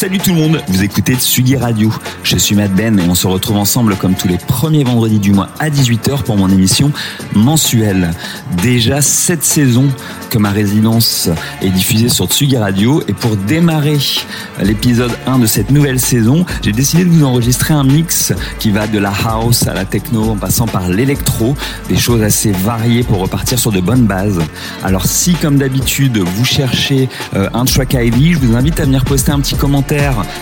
Salut tout le monde, vous écoutez Tsugi Radio. Je suis Matt Ben et on se retrouve ensemble comme tous les premiers vendredis du mois à 18h pour mon émission mensuelle. Déjà cette saison que ma résidence est diffusée sur Tsugi Radio et pour démarrer l'épisode 1 de cette nouvelle saison, j'ai décidé de vous enregistrer un mix qui va de la house à la techno en passant par l'électro, des choses assez variées pour repartir sur de bonnes bases. Alors si comme d'habitude vous cherchez euh, un track ID, je vous invite à venir poster un petit commentaire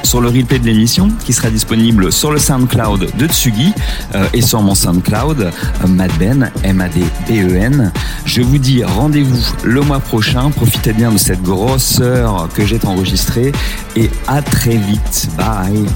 sur le replay de l'émission qui sera disponible sur le SoundCloud de Tsugi euh, et sur mon SoundCloud Madben, M-A-D-B-E-N. Je vous dis rendez-vous le mois prochain. Profitez bien de cette grosse heure que j'ai enregistrée et à très vite. Bye.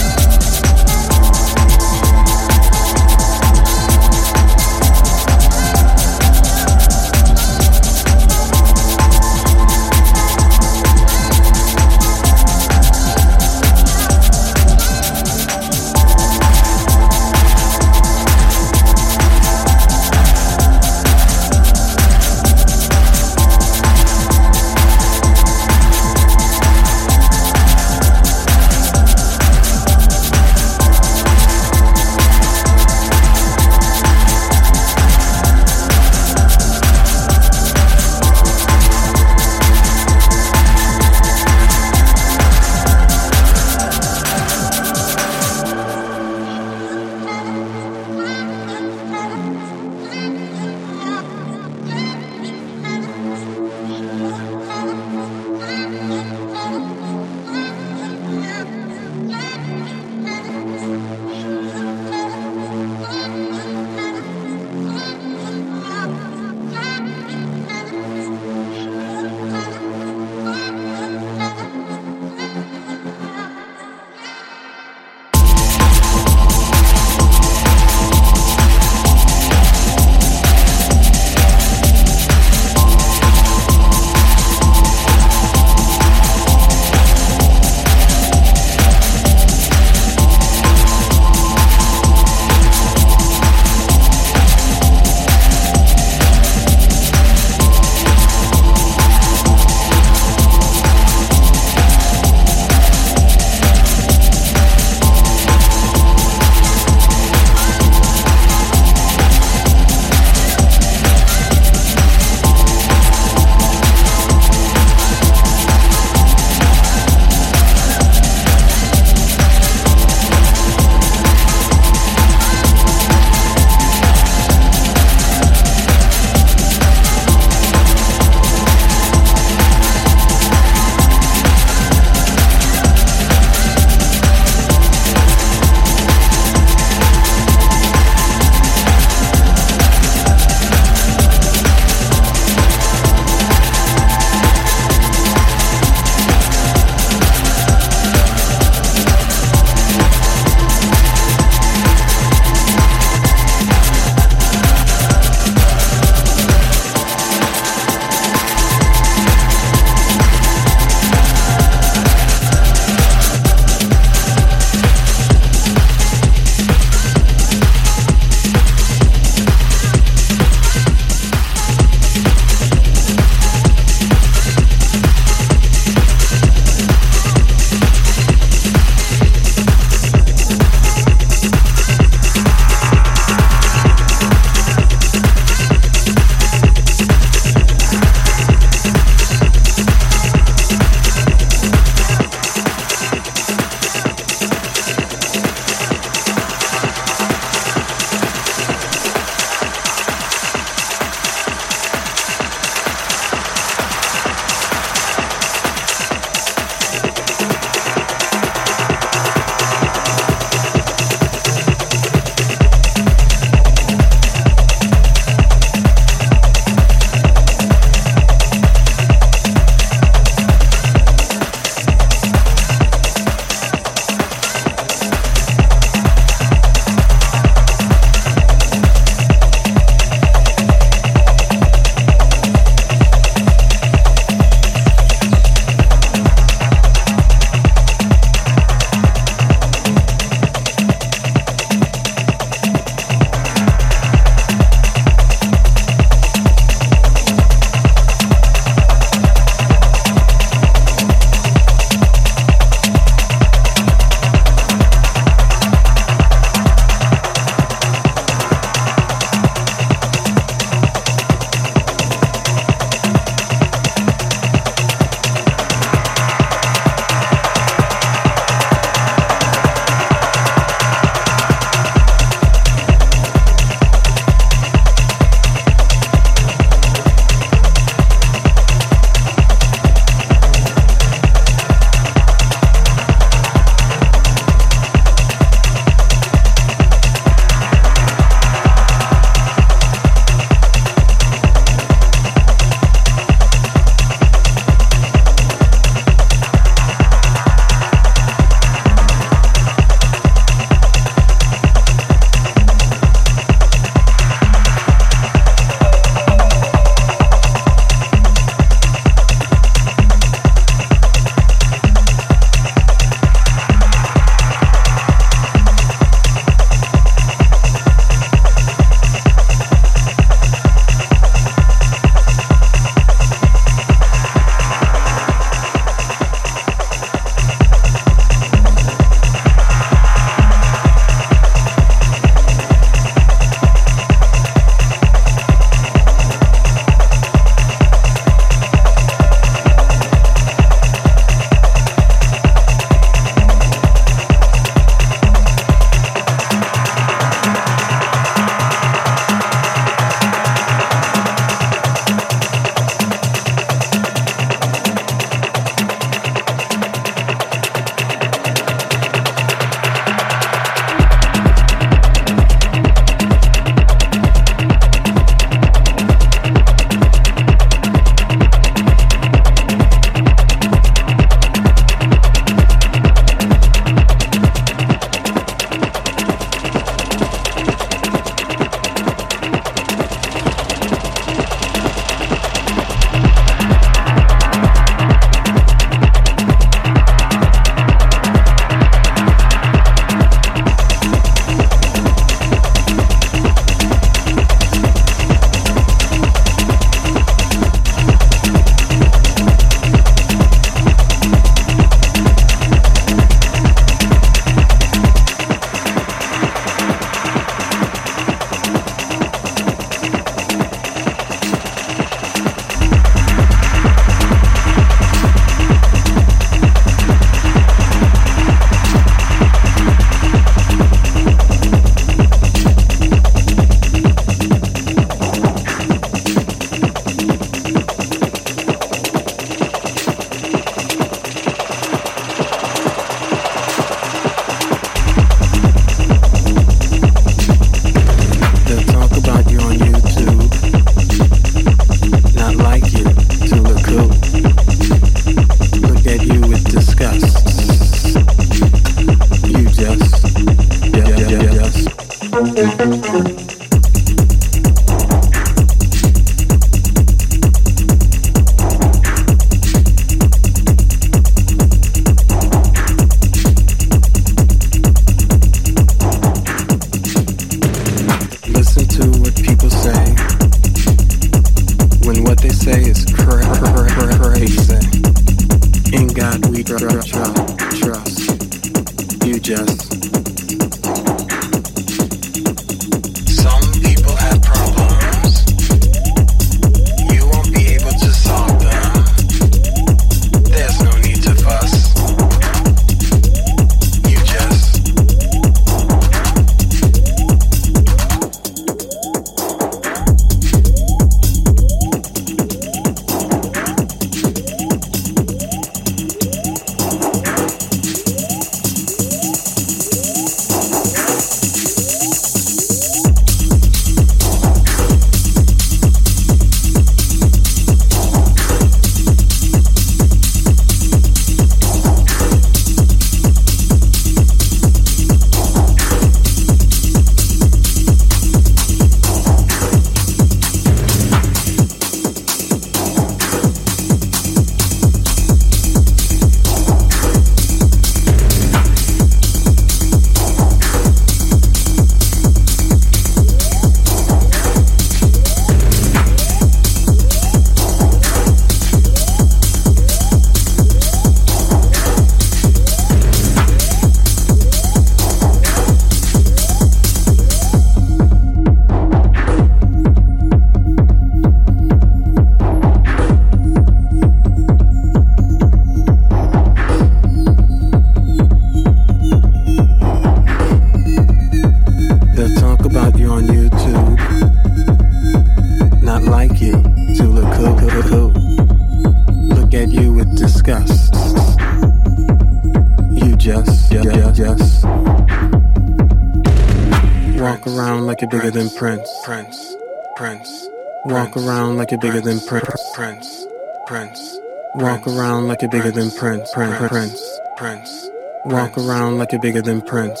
Like you're bigger than Prince, Prince, Prince. Walk around like you're bigger than Prince, Prince, Prince, Prince. Walk around like you're bigger than Prince.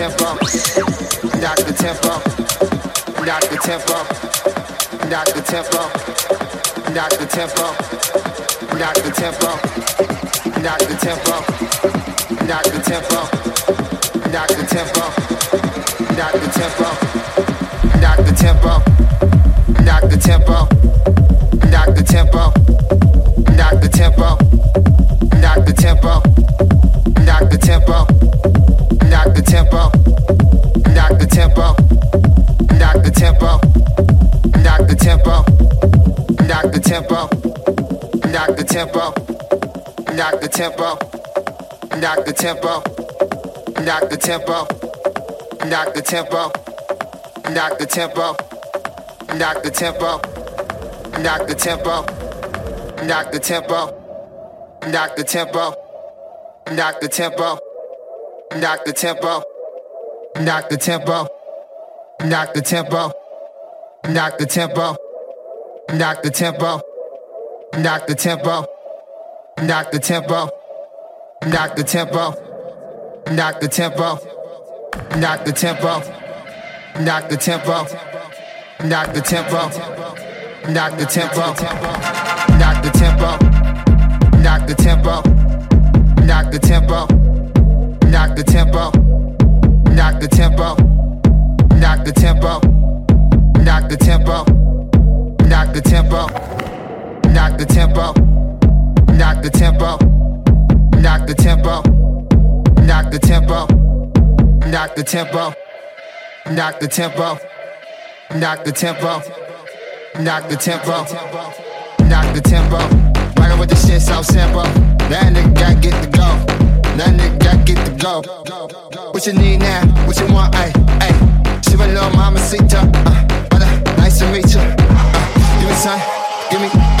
Tempo, knock the tempo, knock the tempo, knock the tempo, knock the tempo, knock the tempo, knock the tempo, knock the tempo, knock the tempo, knock the tempo, knock the tempo, knock the tempo, knock the tempo, knock the tempo, knock the tempo, knock the tempo. Knock the tempo. Knock the tempo. Knock the tempo. Knock the tempo. Knock the tempo. Knock the tempo. Knock the tempo. Knock the tempo. Knock the tempo. Knock the tempo. Knock the tempo. Knock the tempo. Knock the tempo. Knock the tempo. Knock the tempo. Knock the tempo knock the tempo, knock the tempo, knock the tempo, knock the tempo, knock the tempo. Rockin' with the shit so simple. That nigga got get to go. That nigga got get to go. What you need now? What you want? Ay, ay. She my little mama mamacita. Uh, brother, nice to meet you. Uh, give me some, give me,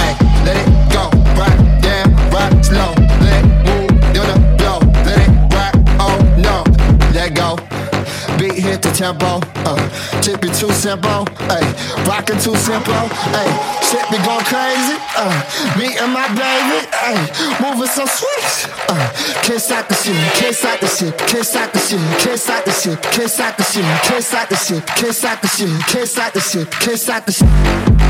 tempo. Uh, it too simple. Ay, rockin' too simple. Ay, shit be going crazy. Uh, me and my baby. Ay, moving so sweet. Uh, can't stop the shit. Can't stop the shit. Can't stop the shit. Can't stop the shit. Can't stop the shit. Can't stop the shit. Can't stop the shit. Can't stop the shit. Can't stop the shit.